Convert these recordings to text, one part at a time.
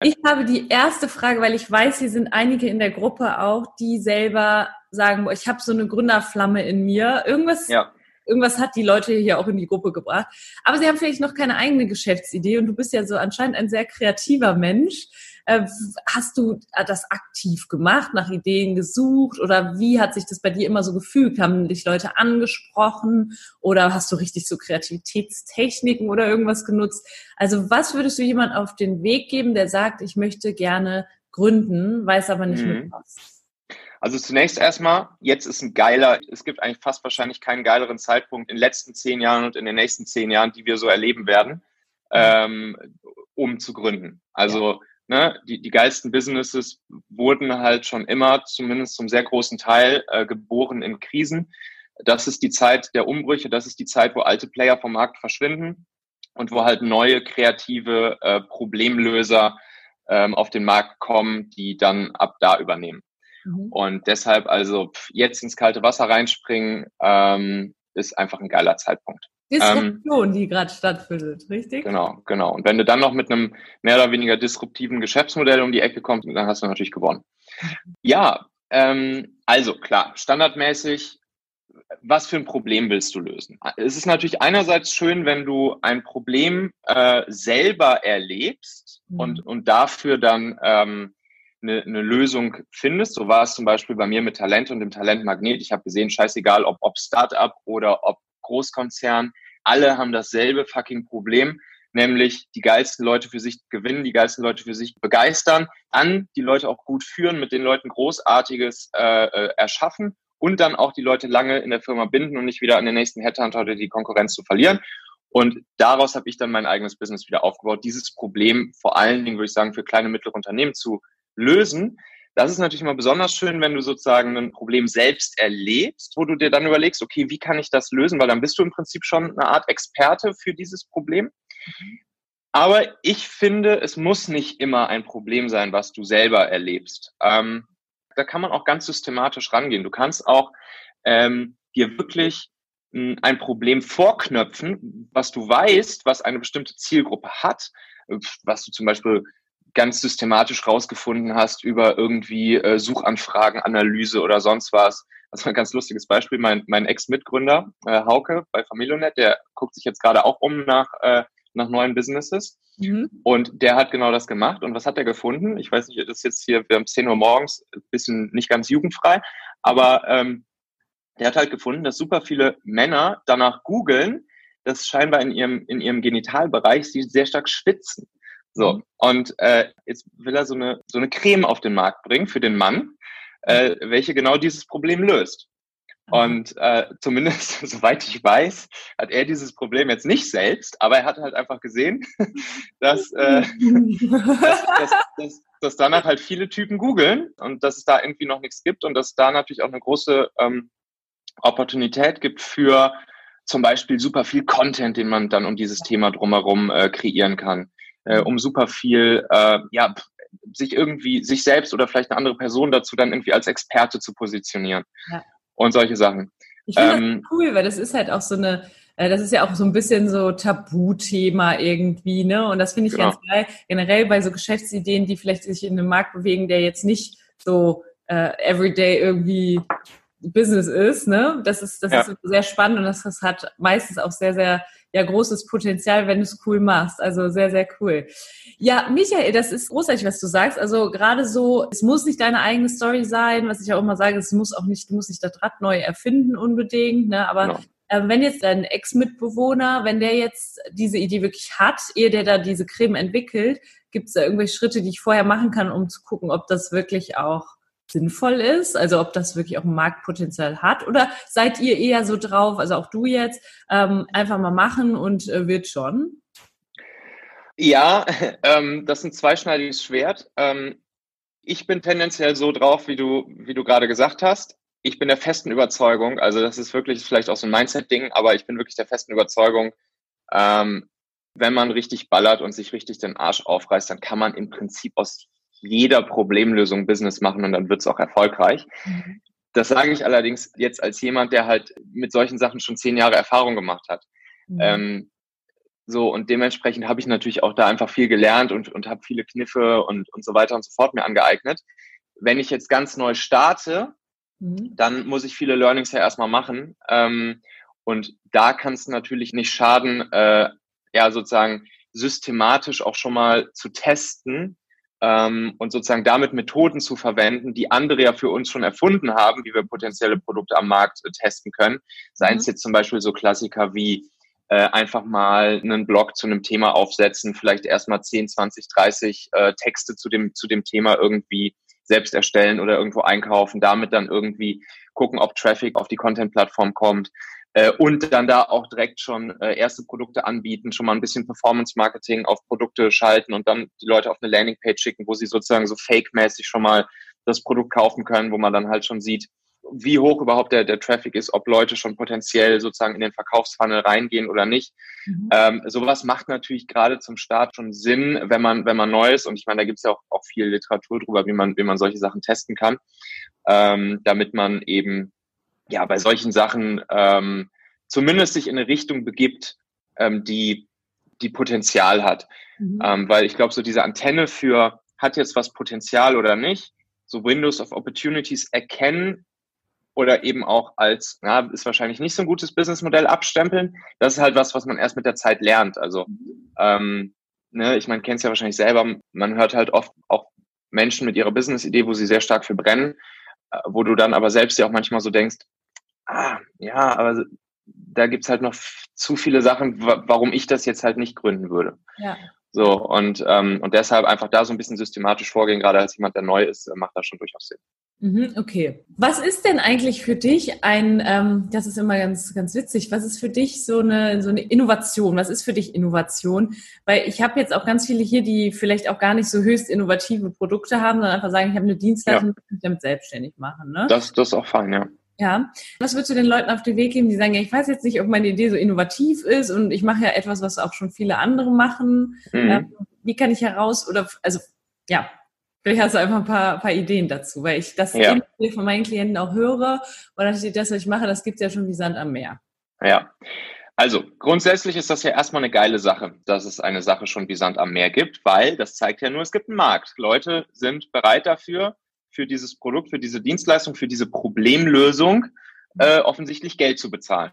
Ich habe die erste Frage, weil ich weiß, hier sind einige in der Gruppe auch, die selber sagen, ich habe so eine Gründerflamme in mir. Irgendwas, ja. irgendwas hat die Leute hier auch in die Gruppe gebracht. Aber sie haben vielleicht noch keine eigene Geschäftsidee und du bist ja so anscheinend ein sehr kreativer Mensch. Äh, hast du das aktiv gemacht, nach Ideen gesucht oder wie hat sich das bei dir immer so gefühlt? Haben dich Leute angesprochen oder hast du richtig so Kreativitätstechniken oder irgendwas genutzt? Also was würdest du jemand auf den Weg geben, der sagt, ich möchte gerne gründen, weiß aber nicht mhm. mit was? Also zunächst erstmal, jetzt ist ein geiler, es gibt eigentlich fast wahrscheinlich keinen geileren Zeitpunkt in den letzten zehn Jahren und in den nächsten zehn Jahren, die wir so erleben werden, ähm, um zu gründen. Also ne, die, die geilsten Businesses wurden halt schon immer, zumindest zum sehr großen Teil, äh, geboren in Krisen. Das ist die Zeit der Umbrüche, das ist die Zeit, wo alte Player vom Markt verschwinden und wo halt neue kreative äh, Problemlöser ähm, auf den Markt kommen, die dann ab da übernehmen. Mhm. Und deshalb also jetzt ins kalte Wasser reinspringen, ähm, ist einfach ein geiler Zeitpunkt. Disruption, ähm, die gerade stattfindet, richtig? Genau, genau. Und wenn du dann noch mit einem mehr oder weniger disruptiven Geschäftsmodell um die Ecke kommst, dann hast du natürlich gewonnen. Ja, ähm, also klar, standardmäßig, was für ein Problem willst du lösen? Es ist natürlich einerseits schön, wenn du ein Problem äh, selber erlebst mhm. und, und dafür dann ähm, eine, eine Lösung findest. So war es zum Beispiel bei mir mit Talent und dem Talentmagnet. Ich habe gesehen, scheißegal, ob, ob Startup oder ob Großkonzern, alle haben dasselbe fucking Problem, nämlich die geilsten Leute für sich gewinnen, die geilsten Leute für sich begeistern, dann die Leute auch gut führen, mit den Leuten Großartiges äh, äh, erschaffen und dann auch die Leute lange in der Firma binden und nicht wieder an den nächsten Headhunter oder die Konkurrenz zu verlieren. Und daraus habe ich dann mein eigenes Business wieder aufgebaut, dieses Problem vor allen Dingen, würde ich sagen, für kleine mittlere Unternehmen zu lösen. Das ist natürlich immer besonders schön, wenn du sozusagen ein Problem selbst erlebst, wo du dir dann überlegst, okay, wie kann ich das lösen? Weil dann bist du im Prinzip schon eine Art Experte für dieses Problem. Aber ich finde, es muss nicht immer ein Problem sein, was du selber erlebst. Ähm, da kann man auch ganz systematisch rangehen. Du kannst auch ähm, dir wirklich ein Problem vorknöpfen, was du weißt, was eine bestimmte Zielgruppe hat, was du zum Beispiel ganz systematisch rausgefunden hast über irgendwie äh, Suchanfragenanalyse oder sonst was. Das war ein ganz lustiges Beispiel. Mein, mein Ex-Mitgründer, äh, Hauke bei Familionet, der guckt sich jetzt gerade auch um nach, äh, nach neuen Businesses. Mhm. Und der hat genau das gemacht. Und was hat er gefunden? Ich weiß nicht, das ist jetzt hier, wir haben 10 Uhr morgens, ein bisschen nicht ganz jugendfrei, aber ähm, der hat halt gefunden, dass super viele Männer danach googeln, dass scheinbar in ihrem, in ihrem Genitalbereich sie sehr stark schwitzen. So, mhm. und äh, jetzt will er so eine, so eine Creme auf den Markt bringen für den Mann, äh, welche genau dieses Problem löst. Und äh, zumindest, soweit ich weiß, hat er dieses Problem jetzt nicht selbst, aber er hat halt einfach gesehen, dass, äh, dass, dass, dass, dass danach halt viele Typen googeln und dass es da irgendwie noch nichts gibt und dass da natürlich auch eine große ähm, Opportunität gibt für zum Beispiel super viel Content, den man dann um dieses Thema drumherum äh, kreieren kann äh, um super viel, äh, ja, sich irgendwie, sich selbst oder vielleicht eine andere Person dazu dann irgendwie als Experte zu positionieren. Ja. Und solche Sachen. Ich finde ähm, das cool, weil das ist halt auch so eine, äh, das ist ja auch so ein bisschen so Tabuthema irgendwie, ne? Und das finde ich genau. ganz geil. Generell bei so Geschäftsideen, die vielleicht sich in einem Markt bewegen, der jetzt nicht so äh, everyday irgendwie Business ist, ne? Das ist, das ja. ist sehr spannend und das, das hat meistens auch sehr, sehr ja großes Potenzial, wenn du es cool machst. Also sehr, sehr cool. Ja, Michael, das ist großartig, was du sagst. Also gerade so, es muss nicht deine eigene Story sein, was ich auch immer sage, es muss auch nicht, du musst nicht das Rad neu erfinden unbedingt, ne? Aber genau. Äh, wenn jetzt dein Ex-Mitbewohner, wenn der jetzt diese Idee wirklich hat, ehe der da diese Creme entwickelt, gibt es da irgendwelche Schritte, die ich vorher machen kann, um zu gucken, ob das wirklich auch sinnvoll ist, also ob das wirklich auch ein Marktpotenzial hat oder seid ihr eher so drauf, also auch du jetzt, ähm, einfach mal machen und äh, wird schon? Ja, ähm, das ist ein zweischneidiges Schwert. Ähm, ich bin tendenziell so drauf, wie du, wie du gerade gesagt hast. Ich bin der festen Überzeugung, also das ist wirklich vielleicht auch so ein Mindset-Ding, aber ich bin wirklich der festen Überzeugung, ähm, wenn man richtig ballert und sich richtig den Arsch aufreißt, dann kann man im Prinzip aus jeder Problemlösung Business machen und dann wird es auch erfolgreich. Mhm. Das sage ich allerdings jetzt als jemand, der halt mit solchen Sachen schon zehn Jahre Erfahrung gemacht hat. Mhm. Ähm, So, und dementsprechend habe ich natürlich auch da einfach viel gelernt und, und habe viele Kniffe und, und so weiter und so fort mir angeeignet. Wenn ich jetzt ganz neu starte, mhm. dann muss ich viele Learnings ja erstmal machen. Ähm, und da kann es natürlich nicht schaden, äh, ja, sozusagen systematisch auch schon mal zu testen ähm, und sozusagen damit Methoden zu verwenden, die andere ja für uns schon erfunden haben, wie wir potenzielle Produkte am Markt äh, testen können. Seien mhm. es jetzt zum Beispiel so Klassiker wie äh, einfach mal einen Blog zu einem Thema aufsetzen, vielleicht erstmal 10, 20, 30 äh, Texte zu dem, zu dem Thema irgendwie selbst erstellen oder irgendwo einkaufen, damit dann irgendwie gucken, ob Traffic auf die Content-Plattform kommt äh, und dann da auch direkt schon äh, erste Produkte anbieten, schon mal ein bisschen Performance-Marketing auf Produkte schalten und dann die Leute auf eine Landingpage schicken, wo sie sozusagen so fake-mäßig schon mal das Produkt kaufen können, wo man dann halt schon sieht, wie hoch überhaupt der, der Traffic ist, ob Leute schon potenziell sozusagen in den Verkaufsfunnel reingehen oder nicht. Mhm. Ähm, sowas macht natürlich gerade zum Start schon Sinn, wenn man, wenn man neu ist. Und ich meine, da gibt es ja auch, auch viel Literatur drüber, wie man, wie man solche Sachen testen kann, ähm, damit man eben ja bei solchen Sachen ähm, zumindest sich in eine Richtung begibt, ähm, die, die Potenzial hat. Mhm. Ähm, weil ich glaube, so diese Antenne für hat jetzt was Potenzial oder nicht, so Windows of Opportunities erkennen oder eben auch als, na, ist wahrscheinlich nicht so ein gutes Businessmodell abstempeln. Das ist halt was, was man erst mit der Zeit lernt. Also, ähm, ne, ich meine, kennt es ja wahrscheinlich selber, man hört halt oft auch Menschen mit ihrer Business-Idee, wo sie sehr stark für brennen, äh, wo du dann aber selbst ja auch manchmal so denkst, ah, ja, aber da gibt's halt noch zu viele Sachen, warum ich das jetzt halt nicht gründen würde. Ja. So, und, ähm, und deshalb einfach da so ein bisschen systematisch vorgehen, gerade als jemand, der neu ist, äh, macht das schon durchaus Sinn. Mhm, okay. Was ist denn eigentlich für dich ein, ähm, das ist immer ganz, ganz witzig, was ist für dich so eine, so eine Innovation? Was ist für dich Innovation? Weil ich habe jetzt auch ganz viele hier, die vielleicht auch gar nicht so höchst innovative Produkte haben, sondern einfach sagen, ich habe eine Dienstleistung, ja. ich damit selbstständig machen. Ne? Das, das ist auch fein, ja. Ja. Was würdest du den Leuten auf den Weg geben, die sagen, ja, ich weiß jetzt nicht, ob meine Idee so innovativ ist und ich mache ja etwas, was auch schon viele andere machen. Mhm. Ähm, wie kann ich heraus oder also ja, vielleicht hast du einfach ein paar, paar Ideen dazu, weil ich das ja. von meinen Klienten auch höre und das, das, was ich mache, das gibt's ja schon wie Sand am Meer. Ja. Also grundsätzlich ist das ja erstmal eine geile Sache, dass es eine Sache schon wie Sand am Meer gibt, weil das zeigt ja nur, es gibt einen Markt. Leute sind bereit dafür, für dieses Produkt, für diese Dienstleistung, für diese Problemlösung äh, offensichtlich Geld zu bezahlen.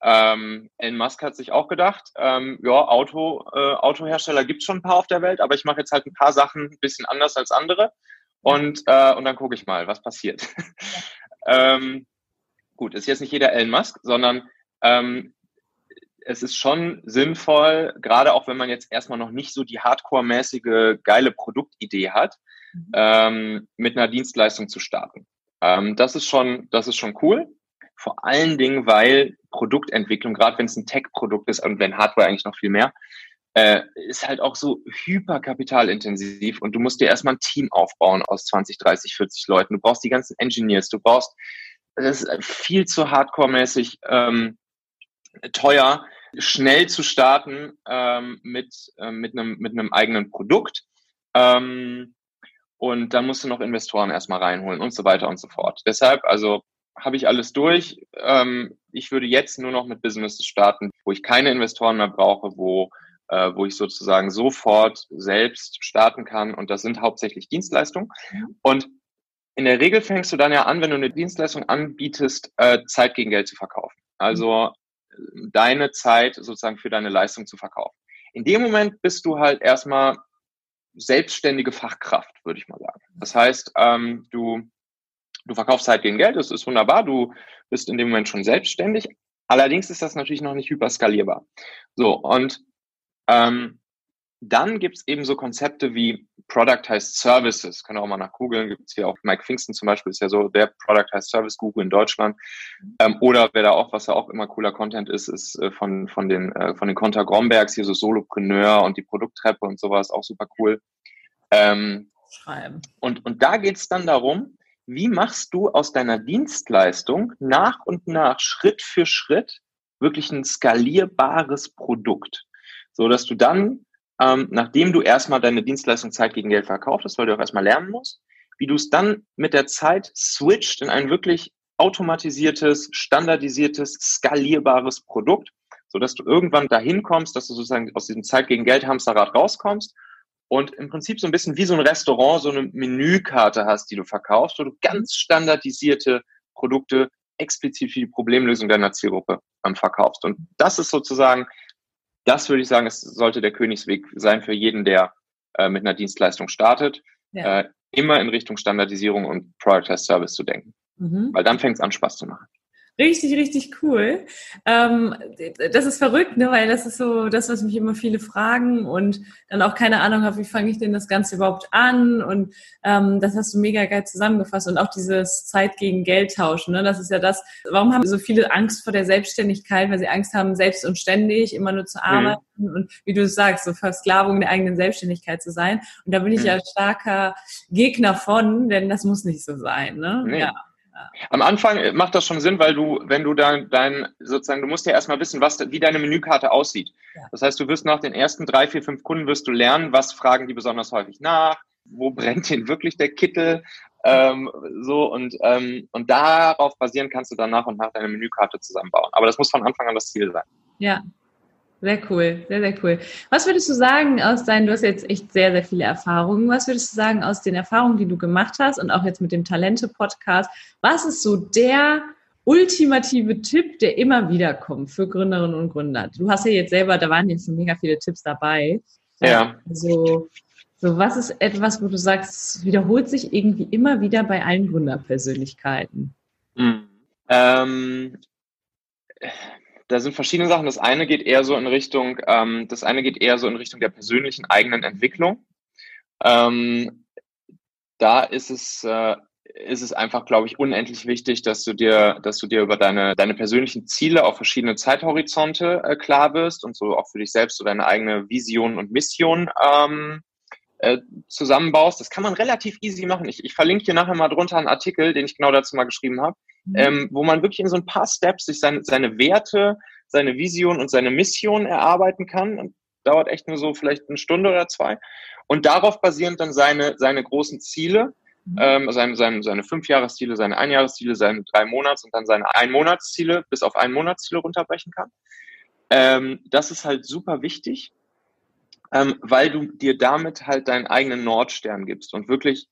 Ähm, Elon Musk hat sich auch gedacht, ähm, ja, Auto, äh, Autohersteller gibt's schon ein paar auf der Welt, aber ich mache jetzt halt ein paar Sachen ein bisschen anders als andere und, äh, und dann gucke ich mal, was passiert. ähm, gut, ist jetzt nicht jeder Elon Musk, sondern ähm, es ist schon sinnvoll, gerade auch wenn man jetzt erstmal noch nicht so die hardcore-mäßige geile Produktidee hat, mhm. ähm, mit einer Dienstleistung zu starten. Ähm, das ist schon, das ist schon cool. Vor allen Dingen, weil Produktentwicklung, gerade wenn es ein Tech-Produkt ist und wenn Hardware eigentlich noch viel mehr, äh, ist halt auch so hyperkapitalintensiv und du musst dir erstmal ein Team aufbauen aus 20, 30, 40 Leuten. Du brauchst die ganzen Engineers, du brauchst, das ist viel zu hardcore-mäßig ähm, teuer, schnell zu starten ähm, mit, äh, mit, einem, mit einem eigenen Produkt. Ähm, und dann musst du noch Investoren erstmal reinholen und so weiter und so fort. Deshalb, also habe ich alles durch. Ähm, ich würde jetzt nur noch mit Businesses starten, wo ich keine Investoren mehr brauche, wo, äh, wo ich sozusagen sofort selbst starten kann. Und das sind hauptsächlich Dienstleistungen. Und in der Regel fängst du dann ja an, wenn du eine Dienstleistung anbietest, äh, Zeit gegen Geld zu verkaufen. Also deine Zeit sozusagen für deine Leistung zu verkaufen. In dem Moment bist du halt erstmal selbstständige Fachkraft, würde ich mal sagen. Das heißt, ähm, du, du verkaufst halt gegen Geld, das ist wunderbar, du bist in dem Moment schon selbstständig. Allerdings ist das natürlich noch nicht hyperskalierbar. So, und ähm, dann gibt's eben so Konzepte wie Product heißt Services. Können auch mal nach googeln. Gibt's hier auch Mike Pfingsten zum Beispiel, ist ja so der Product heißt Service Google in Deutschland. Ähm, oder wer da auch, was ja auch immer cooler Content ist, ist äh, von, von den, äh, von den Conta Grombergs, hier so Solopreneur und die Produkttreppe und sowas, auch super cool. Ähm, Schreiben. Und, und da geht's dann darum, wie machst du aus deiner Dienstleistung nach und nach, Schritt für Schritt, wirklich ein skalierbares Produkt, so dass du dann ähm, nachdem du erstmal deine Dienstleistung Zeit gegen Geld verkauft hast, weil du auch erstmal lernen musst, wie du es dann mit der Zeit switcht in ein wirklich automatisiertes, standardisiertes, skalierbares Produkt, so dass du irgendwann dahin kommst, dass du sozusagen aus diesem Zeit gegen Geld Hamsterrad rauskommst und im Prinzip so ein bisschen wie so ein Restaurant so eine Menükarte hast, die du verkaufst, wo du ganz standardisierte Produkte explizit für die Problemlösung deiner Zielgruppe ähm, verkaufst. Und das ist sozusagen das würde ich sagen, es sollte der Königsweg sein für jeden, der äh, mit einer Dienstleistung startet, ja. äh, immer in Richtung Standardisierung und Productized Service zu denken. Mhm. Weil dann fängt es an, Spaß zu machen. Richtig, richtig cool. Ähm, das ist verrückt, ne? weil das ist so das, was mich immer viele fragen und dann auch keine Ahnung habe, wie fange ich denn das Ganze überhaupt an? Und ähm, das hast du mega geil zusammengefasst und auch dieses Zeit gegen Geld tauschen. Ne? Das ist ja das. Warum haben so viele Angst vor der Selbstständigkeit? Weil sie Angst haben, selbst und ständig immer nur zu mhm. arbeiten mhm. und wie du sagst, so Versklavung der eigenen Selbstständigkeit zu sein. Und da bin ich mhm. ja starker Gegner von, denn das muss nicht so sein. Ne? Nee. Ja. Am Anfang macht das schon Sinn, weil du, wenn du dann dein, sozusagen, du musst ja erstmal wissen, was, wie deine Menükarte aussieht. Ja. Das heißt, du wirst nach den ersten drei, vier, fünf Kunden wirst du lernen, was fragen die besonders häufig nach, wo brennt denn wirklich der Kittel, ähm, so und ähm, und darauf basieren kannst du dann nach und nach deine Menükarte zusammenbauen. Aber das muss von Anfang an das Ziel sein. Ja, sehr cool, sehr, sehr cool. Was würdest du sagen aus deinen, du hast jetzt echt sehr, sehr viele Erfahrungen, was würdest du sagen aus den Erfahrungen, die du gemacht hast und auch jetzt mit dem Talente-Podcast, was ist so der ultimative Tipp, der immer wieder kommt für Gründerinnen und Gründer? Du hast ja jetzt selber, da waren jetzt so mega viele Tipps dabei. Ja. Also, so was ist etwas, wo du sagst, wiederholt sich irgendwie immer wieder bei allen Gründerpersönlichkeiten? Mhm. Ähm, da sind verschiedene Sachen. Das eine geht eher so in Richtung, ähm, das eine geht eher so in Richtung der persönlichen eigenen Entwicklung. Ähm, da ist es, äh, ist es einfach, glaube ich, unendlich wichtig, dass du dir, dass du dir über deine, deine persönlichen Ziele auf verschiedene Zeithorizonte äh, klar wirst und so auch für dich selbst so deine eigene Vision und Mission ähm, äh, zusammenbaust. Das kann man relativ easy machen. Ich, ich verlinke dir nachher mal drunter einen Artikel, den ich genau dazu mal geschrieben habe, mhm. ähm, wo man wirklich in so ein paar Steps sich seine, seine Werte, seine Vision und seine Mission erarbeiten kann. Und dauert echt nur so vielleicht eine Stunde oder zwei. Und darauf basierend dann seine, seine großen Ziele, mhm. ähm, seine, seine, seine Fünfjahresziele, seine Einjahresziele, seine drei Monats und dann seine Einmonatsziele bis auf Einmonatsziele runterbrechen kann. Ähm, das ist halt super wichtig, ähm, weil du dir damit halt deinen eigenen Nordstern gibst und wirklich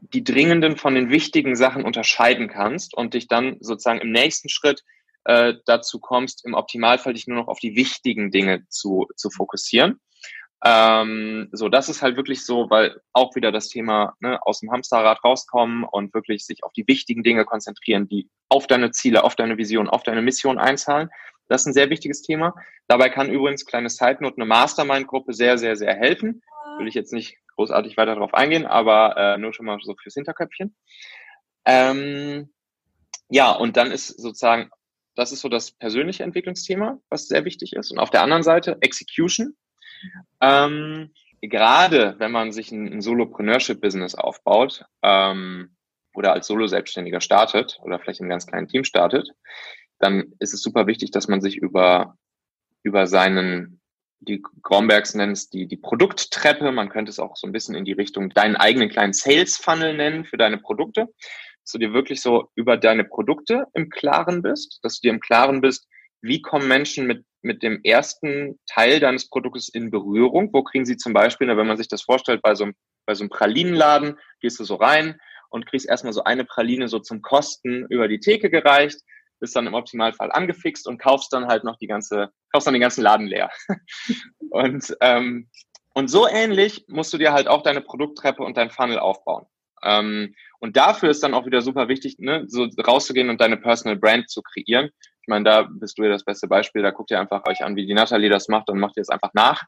die dringenden von den wichtigen Sachen unterscheiden kannst und dich dann sozusagen im nächsten Schritt äh, dazu kommst, im Optimalfall dich nur noch auf die wichtigen Dinge zu, zu fokussieren. Ähm, so, das ist halt wirklich so, weil auch wieder das Thema ne, aus dem Hamsterrad rauskommen und wirklich sich auf die wichtigen Dinge konzentrieren, die auf deine Ziele, auf deine Vision, auf deine Mission einzahlen. Das ist ein sehr wichtiges Thema. Dabei kann übrigens, kleine Side Note, eine Mastermind-Gruppe sehr, sehr, sehr helfen. Will ich jetzt nicht großartig weiter darauf eingehen, aber äh, nur schon mal so fürs Hinterköpfchen. Ähm, ja, und dann ist sozusagen, das ist so das persönliche Entwicklungsthema, was sehr wichtig ist. Und auf der anderen Seite Execution. Ähm, gerade wenn man sich ein, ein Solopreneurship-Business aufbaut ähm, oder als Solo-Selbstständiger startet oder vielleicht in ganz kleinen Team startet, dann ist es super wichtig, dass man sich über, über seinen, die Grombergs nennt es die, die Produkttreppe, man könnte es auch so ein bisschen in die Richtung deinen eigenen kleinen Sales-Funnel nennen für deine Produkte, dass du dir wirklich so über deine Produkte im Klaren bist, dass du dir im Klaren bist, wie kommen Menschen mit, mit dem ersten Teil deines Produktes in Berührung? Wo kriegen sie zum Beispiel, wenn man sich das vorstellt, bei so einem, bei so einem Pralinenladen, gehst du so rein und kriegst erstmal so eine Praline so zum Kosten über die Theke gereicht bist dann im Optimalfall angefixt und kaufst dann halt noch die ganze, kaufst dann den ganzen Laden leer. und, ähm, und so ähnlich musst du dir halt auch deine Produkttreppe und dein Funnel aufbauen. Ähm, und dafür ist dann auch wieder super wichtig, ne, so rauszugehen und deine Personal Brand zu kreieren. Ich meine, da bist du ja das beste Beispiel. Da guckt ihr einfach euch an, wie die Nathalie das macht und macht ihr es einfach nach.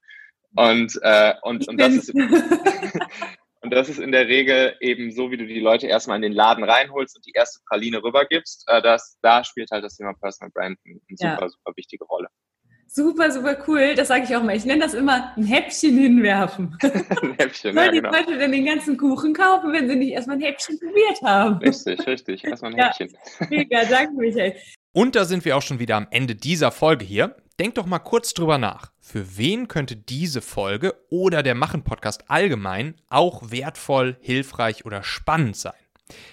Und, äh, und, und das ist Und das ist in der Regel eben so, wie du die Leute erstmal in den Laden reinholst und die erste Praline rübergibst. Äh, das, da spielt halt das Thema Personal Brand eine super, ja. super wichtige Rolle. Super, super cool. Das sage ich auch mal. Ich nenne das immer ein Häppchen hinwerfen. ein Häppchen, Soll ja, die genau. Leute denn den ganzen Kuchen kaufen, wenn sie nicht erstmal ein Häppchen probiert haben? Richtig, richtig. Erstmal ein ja. Häppchen. Mega, danke Michael. Und da sind wir auch schon wieder am Ende dieser Folge hier. Denk doch mal kurz drüber nach. Für wen könnte diese Folge oder der Machen-Podcast allgemein auch wertvoll, hilfreich oder spannend sein?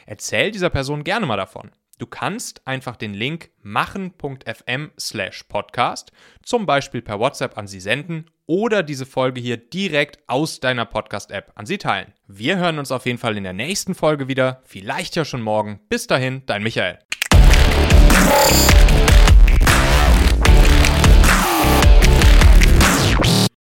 Erzähl dieser Person gerne mal davon. Du kannst einfach den Link machen.fm slash podcast zum Beispiel per WhatsApp an sie senden oder diese Folge hier direkt aus deiner Podcast-App an sie teilen. Wir hören uns auf jeden Fall in der nächsten Folge wieder, vielleicht ja schon morgen. Bis dahin, dein Michael.